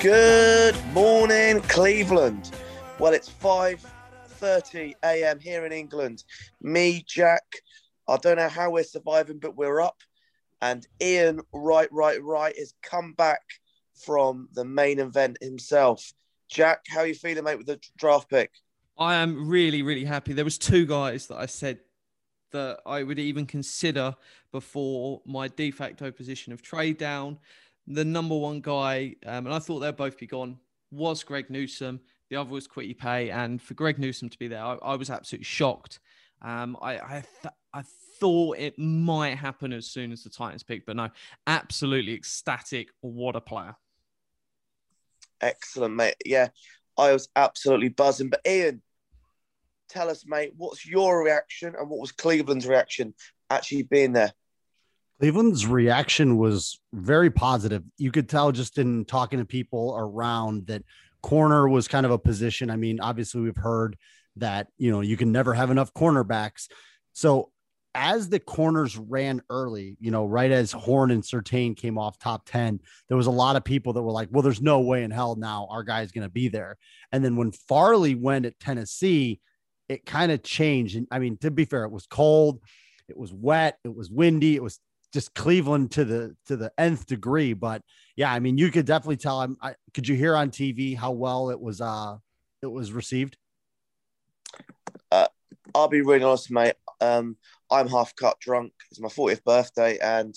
Good morning, Cleveland. Well, it's 5:30 a.m. here in England. Me, Jack. I don't know how we're surviving, but we're up. And Iain, right, right, right, has come back from the main event himself. Jack, how are you feeling, mate, with the draft pick? I am really, really happy. There was two guys that I said that I would even consider before my de facto position of trade down. The number one guy, um, and I thought they'd both be gone, was Greg Newsome. The other was Kwity Paye, and for Greg Newsome to be there, I, I was absolutely shocked. Um, I I, th- I thought it might happen as soon as the Titans pick, but no, absolutely ecstatic. What a player! Excellent, mate. Yeah, I was absolutely buzzing. But Iain, tell us, mate, what's your reaction and what was Cleveland's reaction actually being there? Cleveland's reaction was very positive. You could tell just in talking to people around that corner was kind of a position. I mean, obviously, we've heard that, you know, you can never have enough cornerbacks. So, as the corners ran early, you know, right as Horn and Surtain came off top 10, there was a lot of people that were like, well, there's no way in hell now our guy's going to be there. And then when Farley went at Tennessee, it kind of changed. And I mean, to be fair, it was cold, it was wet, it was windy, it was just Cleveland to the to the nth degree. But yeah, I mean, you could definitely tell. I'm. I, could you hear on TV how well it was? Uh, it was received. Uh, I'll be really honest, mate. Um, I'm half cut drunk. It's my 40th birthday, and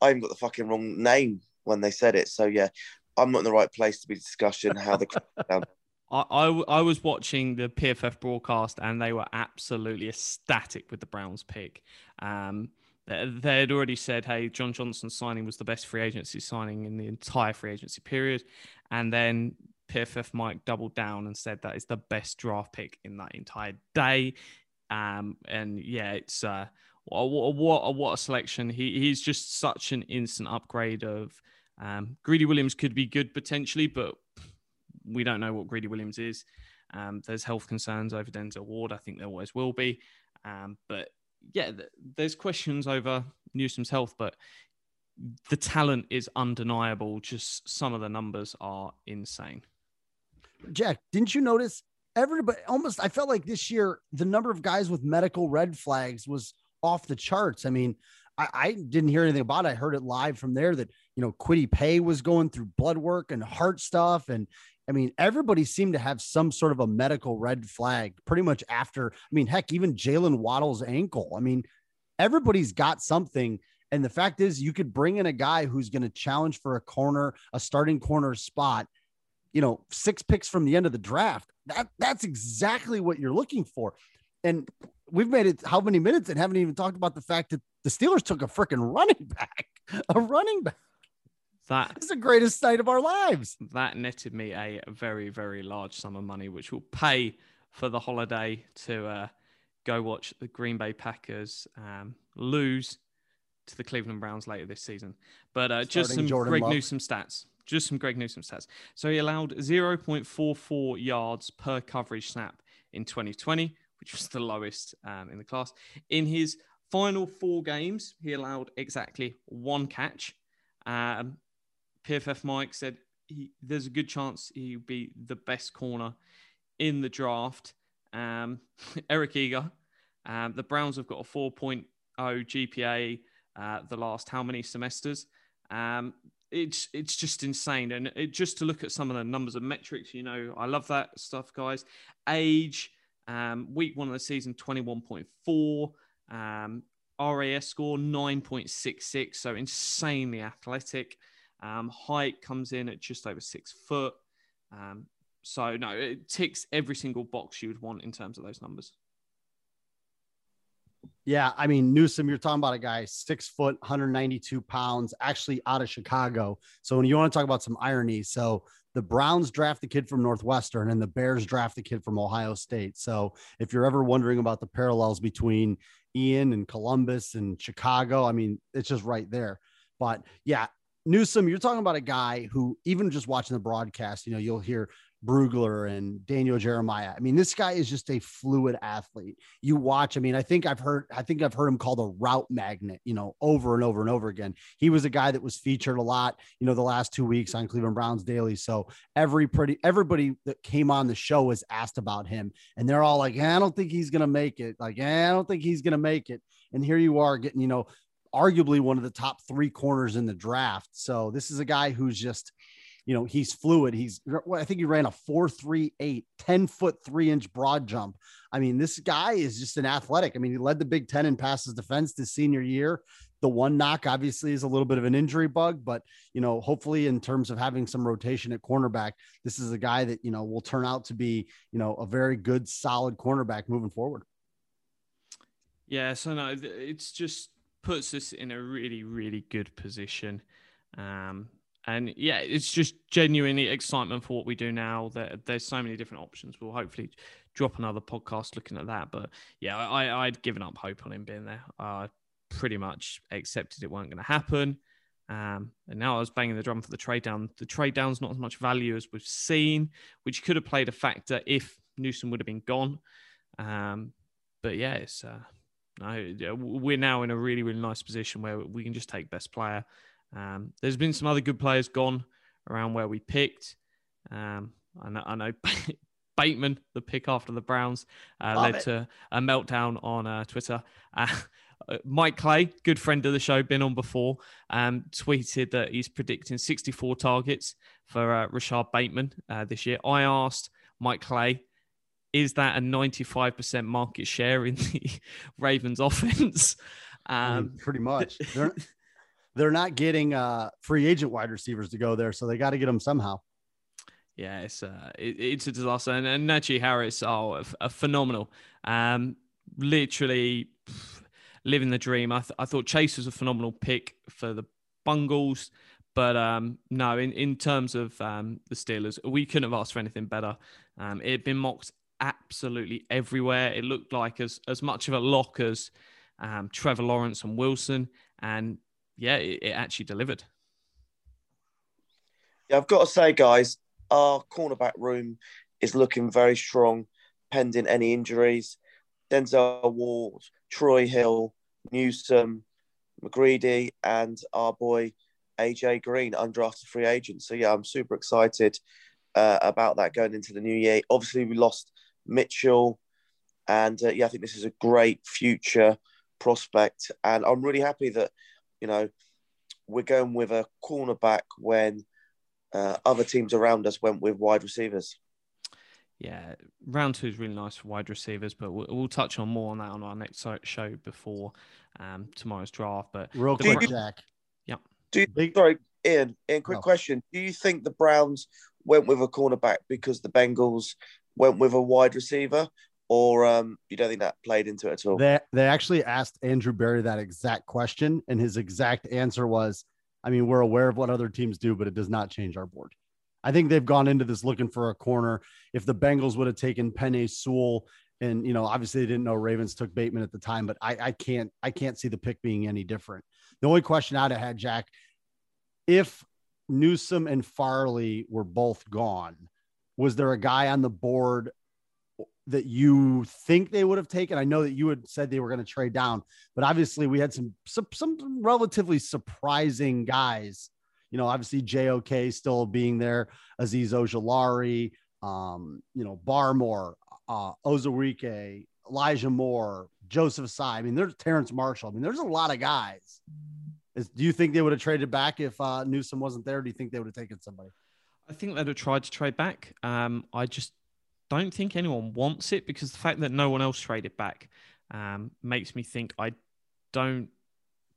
I even got the fucking wrong name when they said it. So yeah, I'm not in the right place to be discussing how the. I, I, I was watching the PFF broadcast and they were absolutely ecstatic with the Browns pick. Um, they had already said, hey, John Johnson's signing was the best free agency signing in the entire free agency period. And then PFF Mike doubled down and said that is the best draft pick in that entire day. Um, and yeah, it's uh, what, what, what a selection. He, he's just such an instant upgrade of um, Greedy Williams could be good potentially, but we don't know what Greedy Williams is. Um, there's health concerns over Denzel Ward. I think there always will be. Um, but yeah, th- there's questions over Newsome's health, but the talent is undeniable. Just some of the numbers are insane. Jack, didn't you notice everybody almost? I felt like this year the number of guys with medical red flags was off the charts. I mean, I, I didn't hear anything about it. I heard it live from there that you know Kwity Paye was going through blood work and heart stuff, and I mean, everybody seemed to have some sort of a medical red flag pretty much after. I mean, heck, even Jaylen Waddle's ankle. I mean, everybody's got something. And the fact is, you could bring in a guy who's going to challenge for a corner, a starting corner spot, you know, six picks from the end of the draft. That that's exactly what you're looking for. And we've made it how many minutes and haven't even talked about the fact that the Steelers took a freaking running back, a running back. That is the greatest night of our lives. That netted me a very, very large sum of money, which will pay for the holiday to uh, go watch the Green Bay Packers um, lose to the Cleveland Browns later this season. But uh, just some Jordan Greg Love. Newsome stats. Just some Greg Newsome stats. So he allowed 0.44 yards per coverage snap in 2020, which was the lowest um, in the class. In his final four games, he allowed exactly one catch. Um, PFF Mike said he, there's a good chance he'll be the best corner in the draft. Um, Eric Eager, um, the Browns have got a 4.0 GPA uh, the last how many semesters? Um, it's it's just insane, and it, just to look at some of the numbers and metrics, you know, I love that stuff, guys. Age, um, week one of the season, 21.4. Um, RAS score 9.66, so insanely athletic. Um, height comes in at just over six foot. Um, so no, it ticks every single box you would want in terms of those numbers. Yeah, I mean Newsome, you're talking about a guy six foot, 192 pounds, actually out of Chicago. So when you want to talk about some irony, so the Browns draft the kid from Northwestern and the Bears draft the kid from Ohio State. So if you're ever wondering about the parallels between Ian and Columbus and Chicago, I mean, it's just right there. But yeah, Newsome, you're talking about a guy who, even just watching the broadcast, you know, you'll hear Brugler and Daniel Jeremiah. I mean, this guy is just a fluid athlete. You watch, I mean, I think I've heard, I think I've heard him called a route magnet, you know, over and over and over again. He was a guy that was featured a lot, you know, the last two weeks on Cleveland Browns Daily. So every pretty, everybody that came on the show was asked about him and they're all like, I don't think he's to make it. Like, I don't think he's to make it. And here you are getting, you know, arguably one of the top three corners in the draft. So this is a guy who's just, you know, he's fluid. He's, I think he ran a 4.38, 10 foot three inch broad jump. I mean, this guy is just an athletic. I mean, he led the Big Ten in passes defense this senior year. The one knock, obviously, is a little bit of an injury bug, but, you know, hopefully, in terms of having some rotation at cornerback, this is a guy that, you know, will turn out to be, you know, a very good, solid cornerback moving forward. Yeah. So, no, it's just puts us in a really, really good position. Um, and yeah, it's just genuinely excitement for what we do now. That there's so many different options. We'll hopefully drop another podcast looking at that. But yeah, I, I'd given up hope on him being there. I pretty much accepted it weren't going to happen. Um, and now I was banging the drum for the trade down. The trade down's not as much value as we've seen, which could have played a factor if Newsome would have been gone. Um, but yeah, it's uh, no, we're now in a really really nice position where we can just take best player um, there's been some other good players gone around where we picked. Um, I know, I know Bateman, the pick after the Browns, uh, led it. to a meltdown on uh, Twitter. Uh, Mike Clay, good friend of the show, been on before, um, tweeted that he's predicting 64 targets for uh, Rashod Bateman uh, this year. I asked Mike Clay, is that a 95% market share in the Ravens offense? Um, I mean, pretty much. they're not getting uh, free agent wide receivers to go there, so they got to get them somehow. Yeah, it's uh, it, it's a disaster, and, and Najee Harris, oh, a, a phenomenal. Um, literally pff, living the dream. I, th- I thought Chase was a phenomenal pick for the Bungles, but um, no, in, in terms of um, the Steelers, we couldn't have asked for anything better. Um, it had been mocked absolutely everywhere. It looked like as as much of a lock as um, Trevor Lawrence and Wilson, and yeah, it, it actually delivered. Yeah, I've got to say, guys, our cornerback room is looking very strong, pending any injuries. Denzel Ward, Troy Hill, Newsome, McGreedy, and our boy AJ Green, undrafted free agent. So yeah, I'm super excited uh, about that going into the new year. Obviously, we lost Mitchell, and uh, yeah, I think this is a great future prospect, and I'm really happy that you know, we're going with a cornerback when uh, other teams around us went with wide receivers. Yeah, round two is really nice for wide receivers, but we'll, we'll touch on more on that on our next show before um, tomorrow's draft. But real quick, you, Jack. Yeah. Do you, Big... sorry, Iain. Iain, quick question: Do you think the Browns went with a cornerback because the Bengals went with a wide receiver, or um, you don't think that played into it at all? They they actually asked Andrew Berry that exact question, and his exact answer was, "I mean, we're aware of what other teams do, but it does not change our board." I think they've gone into this looking for a corner. If the Bengals would have taken Penei Sewell, and you know, obviously they didn't know Ravens took Bateman at the time, but I, I can't I can't see the pick being any different. The only question I'd have had, Jack, if Newsome and Farley were both gone, was there a guy on the board that you think they would have taken? I know that you had said they were going to trade down, but obviously we had some, some, some relatively surprising guys. You know, obviously JOK still being there, Azeez Ojulari, um, you know, Barmore, uh, Onwuzurike, Elijah Moore, Joseph Ossai. I mean, there's Terrace Marshall. I mean, there's a lot of guys. Is, do you think they would have traded back if uh, Newsome wasn't there? do you think they would have taken somebody? I think they'd have tried to trade back. Um, I just don't think anyone wants it because the fact that no one else traded back um, makes me think I don't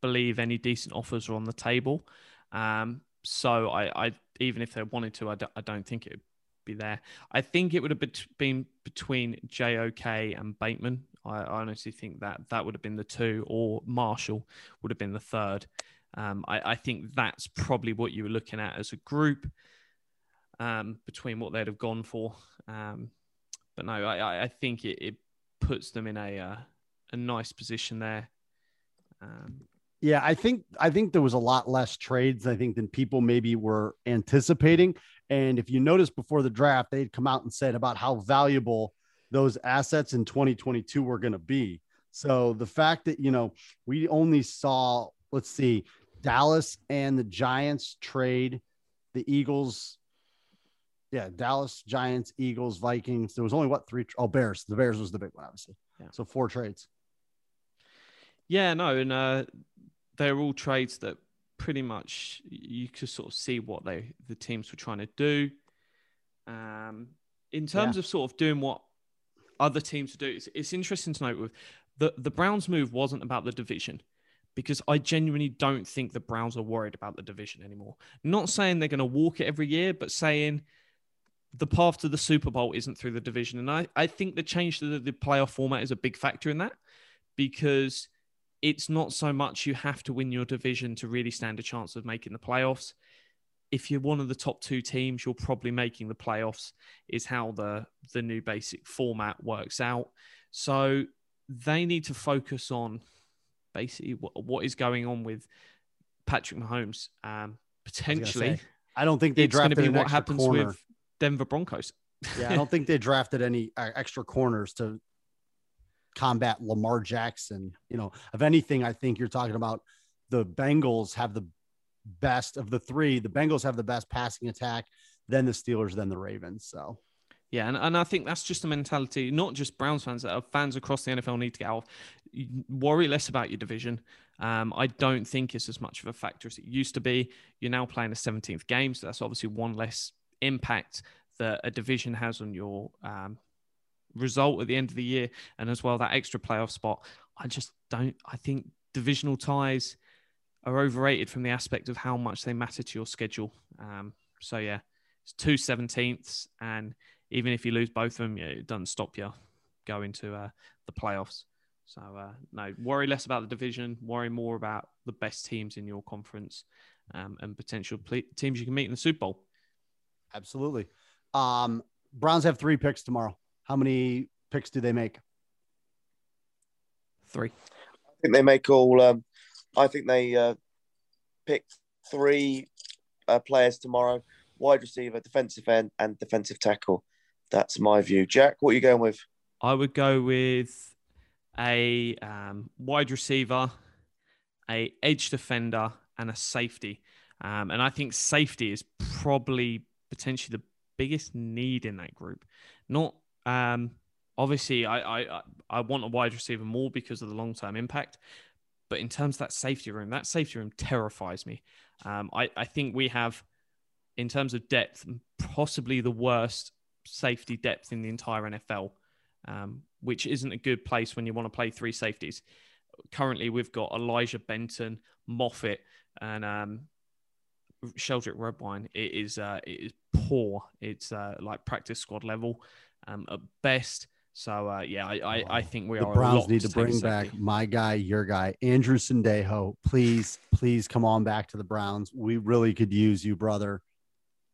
believe any decent offers are on the table. Um, so I, I, even if they wanted to, I d- I don't think it would be there. I think it would have been between JOK and Bateman I, I honestly think that that would have been the two, or Marshall would have been the third. Um, I, I, think that's probably what you were looking at as a group um, between what they'd have gone for. Um, but no, I, I think it, it, puts them in a uh, a nice position there. Um, yeah, I think I think there was a lot less trades I think than people maybe were anticipating. And if you notice before the draft, they'd come out and said about how valuable those assets in 2022 were going to be. So the fact that you know we only saw, let's see, Dallas and the Giants trade the Eagles. Yeah, Dallas, Giants, Eagles, Vikings. There was only what three? Oh, Bears. The Bears was the big one, obviously. Yeah. So four trades. Yeah, no, and uh, they're all trades that pretty much you could sort of see what they the teams were trying to do. Um, in terms yeah. of sort of doing what other teams do, it's, it's interesting to note with the the Browns move wasn't about the division because I genuinely don't think the Browns are worried about the division anymore. Not saying they're going to walk it every year, but saying the path to the Super Bowl isn't through the division. And I, I think the change to the, the playoff format is a big factor in that because it's not so much you have to win your division to really stand a chance of making the playoffs. If you're one of the top two teams, you're probably making the playoffs, is how the, the new basic format works out. So they need to focus on basically what, what is going on with Patrick Mahomes. Um, potentially, I, I, don't think they it's going to be what happens corner. with Denver Broncos. yeah, I don't think they drafted any uh, extra corners to combat Lamar Jackson. You know, of anything, I think you're talking about the Bengals have the best of the three. The Bengals have the best passing attack, then the Steelers, then the Ravens. So, yeah, and, and I think that's just a mentality, not just Browns fans, that fans across the NFL need to get out. Worry less about your division. Um, I don't think it's as much of a factor as it used to be. You're now playing a 17th game, so that's obviously one less impact that a division has on your um, result at the end of the year, and as well that extra playoff spot. I just don't. I think divisional ties are overrated from the aspect of how much they matter to your schedule. Um, so yeah, it's two seventeenths, and even if you lose both of them, it doesn't stop you going to uh, the playoffs. So uh, no, worry less about the division. Worry more about the best teams in your conference um, and potential ple- teams you can meet in the Super Bowl. Absolutely. Um, Browns have three picks tomorrow. How many picks do they make? Three. I think they make all. Um, I think they uh, pick three uh, players tomorrow: wide receiver, defensive end, and defensive tackle. That's my view. Jack, what are you going with? I would go with a um, wide receiver, a edge defender, and a safety. Um, and I think safety is probably potentially the biggest need in that group. Not um, obviously, I, I I want a wide receiver more because of the long term impact. But in terms of that safety room, that safety room terrifies me. Um, I, I think we have, in terms of depth, possibly the worst safety depth in the entire NFL, um, which isn't a good place when you want to play three safeties. Currently, we've got Elijah Benton, Moffatt, and um, Sheldrick Redwine. It is uh, it is poor. It's uh, like practice squad level um, at best. So uh, yeah, I, I, I, think we the are. The Browns need to bring back my guy, your guy, Andrew Sendejo. Please, please come on back to the Browns. We really could use you, brother.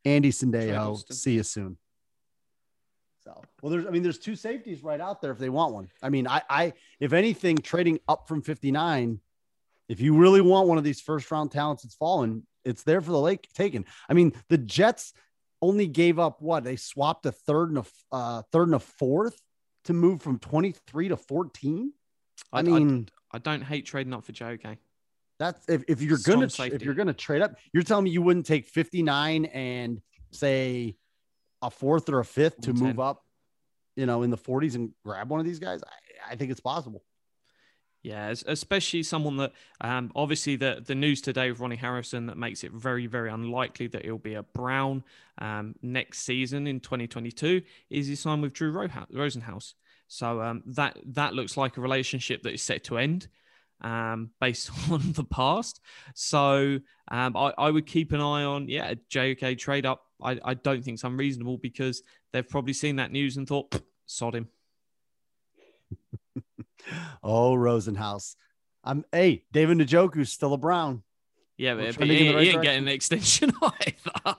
Andy Sendejo. See you soon. So well, there's I mean, there's two safeties right out there if they want one. I mean, I I if anything, trading up from 59, if you really want one of these first round talents that's fallen, it's there for the lake taken. I mean, the Jets only gave up what they swapped a third and a uh, third and a fourth to move from 23 to 14. I, I mean, I, I, don't hate trading up for JOK. That's if, if you're gonna if you're gonna trade up, you're telling me you wouldn't take 59 and say a fourth or a fifth to move up, you know, in the 40s and grab one of these guys. I, I think it's possible. Yeah, especially someone that um, obviously the the news today of Ronnie Harrison that makes it very very unlikely that he'll be a Brown um, next season in 2022 is he signed with Drew Rosenhaus. So um, that that looks like a relationship that is set to end um, based on the past. So um, I, I would keep an eye on yeah JOK trade up. I, I don't think it's unreasonable because they've probably seen that news and thought sod him. oh, Rosenhaus. I'm hey, David Njoku's still a Brown. Yeah, We're but, but he, in the he ain't getting an extension either.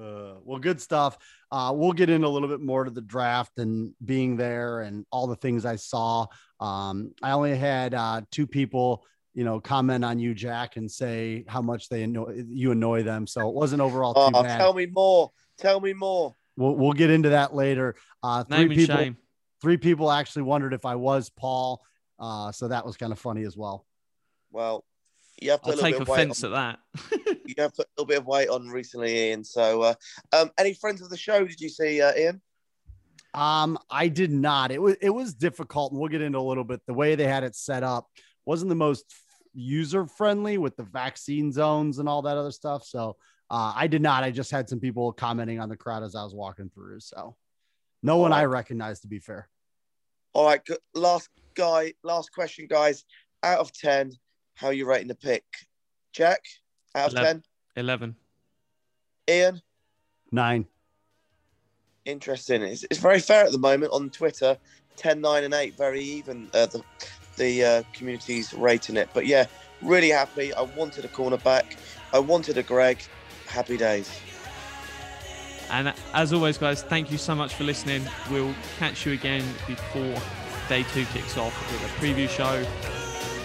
Uh, well, good stuff. Uh, we'll get in a little bit more to the draft and being there and all the things I saw. Um, I only had uh, two people, you know, comment on you, Jack, and say how much they annoy you annoy them. So it wasn't overall too Oh, bad. tell me more. Tell me more. We'll, we'll get into that later. Uh, three Name and people, shame. Three people actually wondered if I was Paul. Uh, so that was kind of funny as well. Well, you have to I'll a take bit offense on, at that. you have put a little bit of weight on recently, Iain. So, uh, um, any friends of the show did you see, uh, Iain? Um, I did not. It was it was difficult, and we'll get into a little bit. The way they had it set up wasn't the most user friendly with the vaccine zones and all that other stuff. So uh, I did not. I just had some people commenting on the crowd as I was walking through. So no one I recognize, to be fair. All right, good. last guy, last question, guys. Out of ten, how are you rating the pick? Jack, out of Eleven. ten. 11. Iain, Nine. interesting. It's, it's very fair at the moment on Twitter. 10, 9, and 8, very even. Uh, the the uh, community's rating it. But yeah, really happy. I wanted a cornerback. I wanted a Greg. Happy days. And as always, guys, thank you so much for listening. We'll catch you again before day two kicks off with a preview show.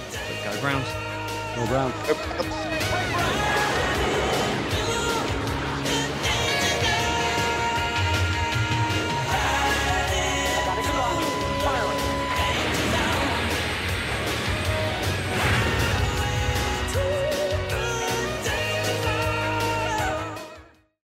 So go Browns. Go Go Browns.